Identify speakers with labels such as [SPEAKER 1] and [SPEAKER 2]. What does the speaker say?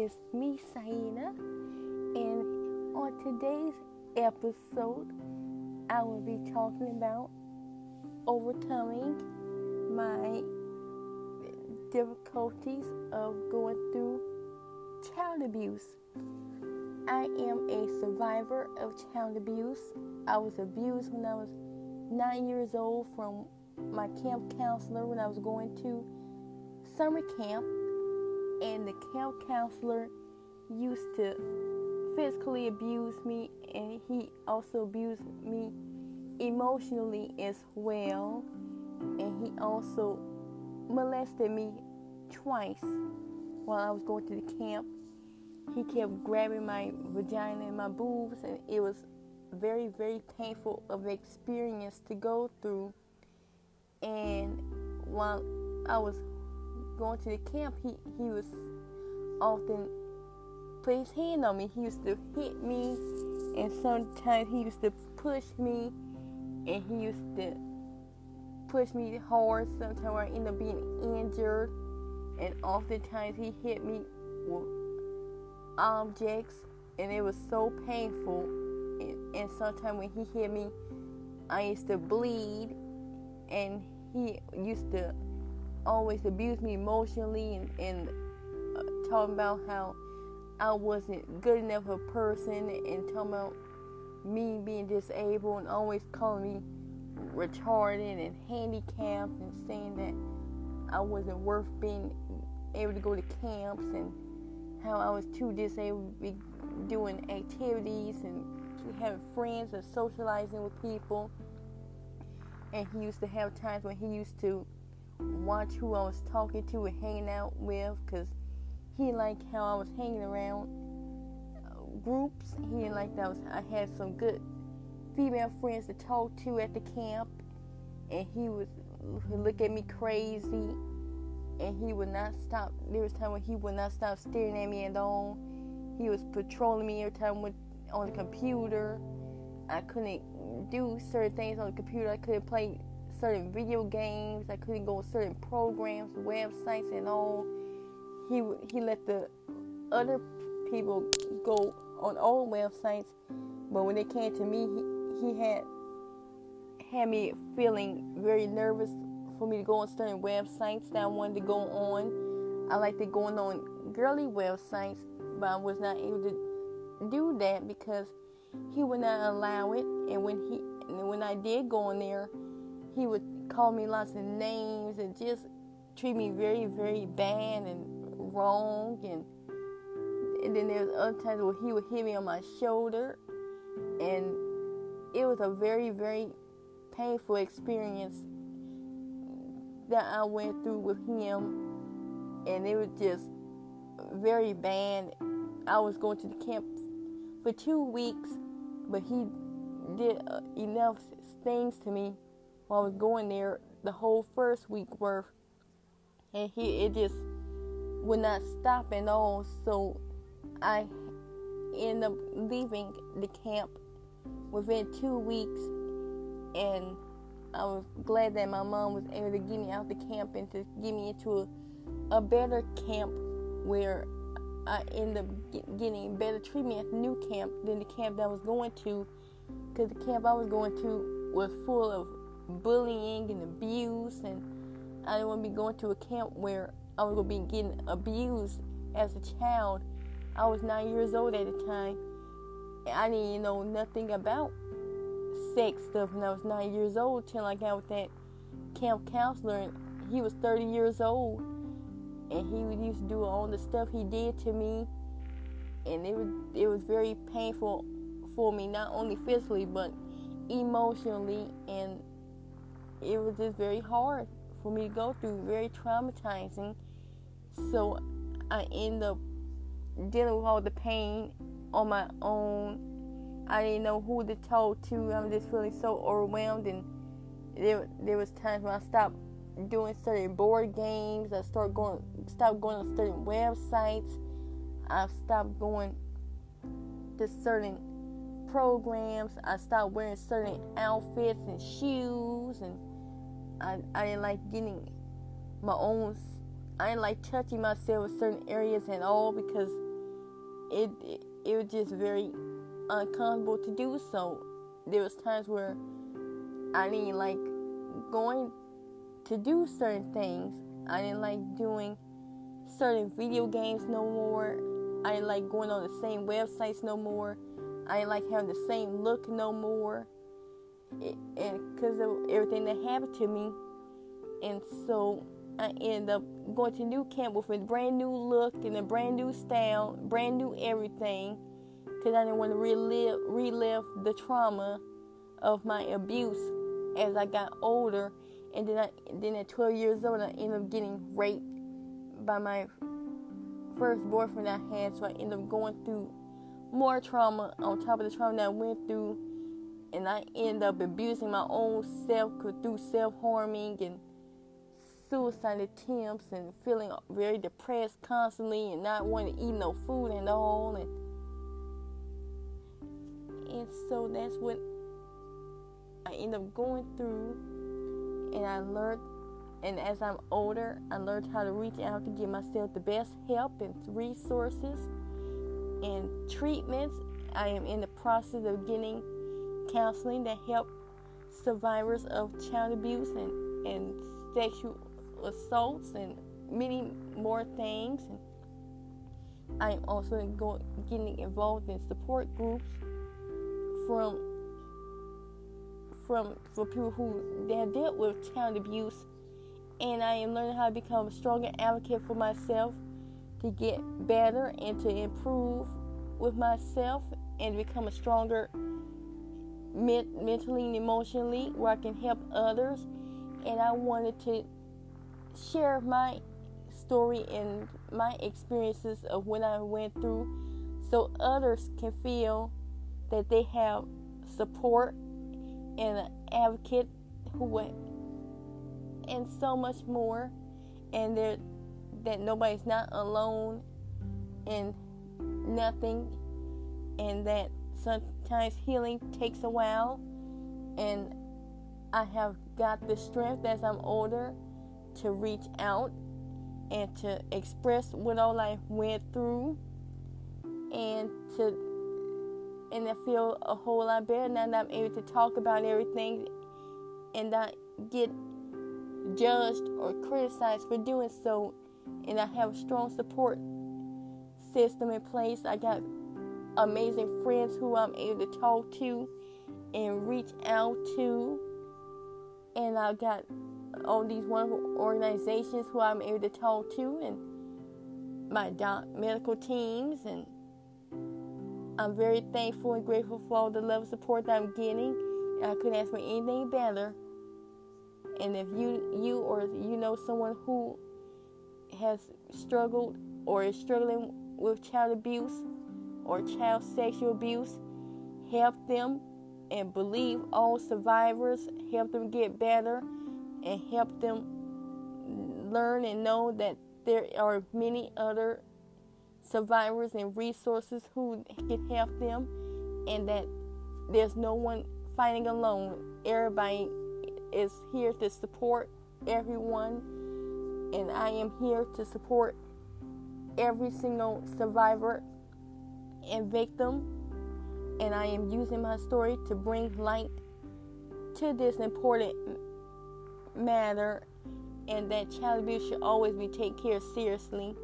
[SPEAKER 1] is me, Saina, and on today's episode, I will be talking about overcoming my difficulties of going through child abuse. I am a survivor of child abuse. I was abused when I was nine years old from my camp counselor when I was going to summer camp, and the camp counselor used to physically abuse me, and he also abused me emotionally as well, and he also molested me twice while I was going to the camp. He kept grabbing my vagina and my boobs, and it was very, very painful of experience to go through. And while I was going to the camp, he, he was often put his hand on me. He used to hit me, and sometimes he used to push me, and he used to push me hard. Sometimes I end up being injured, and oftentimes he hit me with objects, and it was so painful. And, and sometimes when he hit me, I used to bleed, and he used to always abuse me emotionally and, and uh, talking about how I wasn't good enough a person and talking about me being disabled and always calling me retarded and handicapped and saying that I wasn't worth being able to go to camps and how I was too disabled to be doing activities and having friends and socializing with people. And he used to have times when he used to watch who I was talking to and hanging out with because he liked how I was hanging around uh, groups. He didn't like that I, was, I had some good female friends to talk to at the camp, and he would look at me crazy, and he would not stop. There was time when he would not stop staring at me at all. He was patrolling me every time with on the computer. I couldn't do certain things on the computer. I couldn't play certain video games. I couldn't go on certain programs, websites, and all. He he let the other people go on all websites, but when it came to me, he, he had had me feeling very nervous for me to go on certain websites that I wanted to go on. I like to go on girly websites, but I was not able to do that because he would not allow it. And when he and when I did go on there, he would call me lots of names and just treat me very, very bad and wrong. And and then there's other times where he would hit me on my shoulder, and it was a very, very painful experience that I went through with him, and it was just very bad. I was going to the camp for two weeks, but he did uh, enough things to me I was going there the whole first week worth, and he it just would not stop at all. So I ended up leaving the camp within two weeks, and I was glad that my mom was able to get me out the camp and to get me into a, a better camp where I ended up get, getting better treatment at the new camp than the camp that I was going to, because the camp I was going to was full of bullying and abuse, and I didn't want to be going to a camp where I was going to be getting abused as a child. I was nine years old at the time. And I didn't know nothing about sex stuff when I was nine years old till I got with that camp counselor. And he was 30 years old, and he used to do all the stuff he did to me, and it was it was very painful for me, not only physically but emotionally and it was just very hard for me to go through, very traumatizing. So I ended up dealing with all the pain on my own. I didn't know who to talk to. I'm just feeling so overwhelmed, and there there was times when I stopped doing certain board games. I started going, stopped going on certain websites. I stopped going to certain programs. I stopped wearing certain outfits and shoes and I, I didn't like getting my own. I didn't like touching myself in certain areas at all because it, it it was just very uncomfortable to do so. There was times where I didn't like going to do certain things. I didn't like doing certain video games no more. I didn't like going on the same websites no more. I didn't like having the same look no more. And because of everything that happened to me. And so I end up going to new camp with a brand new look and a brand new style, brand new everything. Because I didn't want to relive, relive the trauma of my abuse as I got older. And then, I, then at 12 years old, I ended up getting raped by my first boyfriend I had. So I ended up going through more trauma on top of the trauma that I went through. And I end up abusing my own self through self harming and suicide attempts and feeling very depressed constantly and not wanting to eat no food and all. And, and so that's what I end up going through, and I learned. And as I'm older, I learned how to reach out to give myself the best help and resources and treatments. I am in the process of getting counseling that help survivors of child abuse and, and sexual assaults and many more things. And I'm also going, getting involved in support groups from from for people who have dealt with child abuse, and I am learning how to become a stronger advocate for myself, to get better and to improve with myself, and become a stronger mentally and emotionally, where I can help others. And I wanted to share my story and my experiences of what I went through, so others can feel that they have support and an advocate who went and so much more and that that nobody's not alone in nothing and that sometimes healing takes a while and I have got the strength as I'm older to reach out and to express what all I went through and to and I feel a whole lot better now that I'm able to talk about everything and not get judged or criticized for doing so. And I have a strong support system in place. I got amazing friends who I'm able to talk to and reach out to. And I got all these wonderful organizations who I'm able to talk to and my doc- medical teams and I'm very thankful and grateful for all the love and support that I'm getting. And I couldn't ask for anything better. And if you you or you know someone who has struggled or is struggling with child abuse or child sexual abuse, help them and believe all survivors, help them get better and help them learn and know that there are many other survivors and resources who can help them, and that there's no one fighting alone. Everybody is here to support everyone, and I am here to support every single survivor and victim. And I am using my story to bring light to this important matter, and that child abuse should always be taken care seriously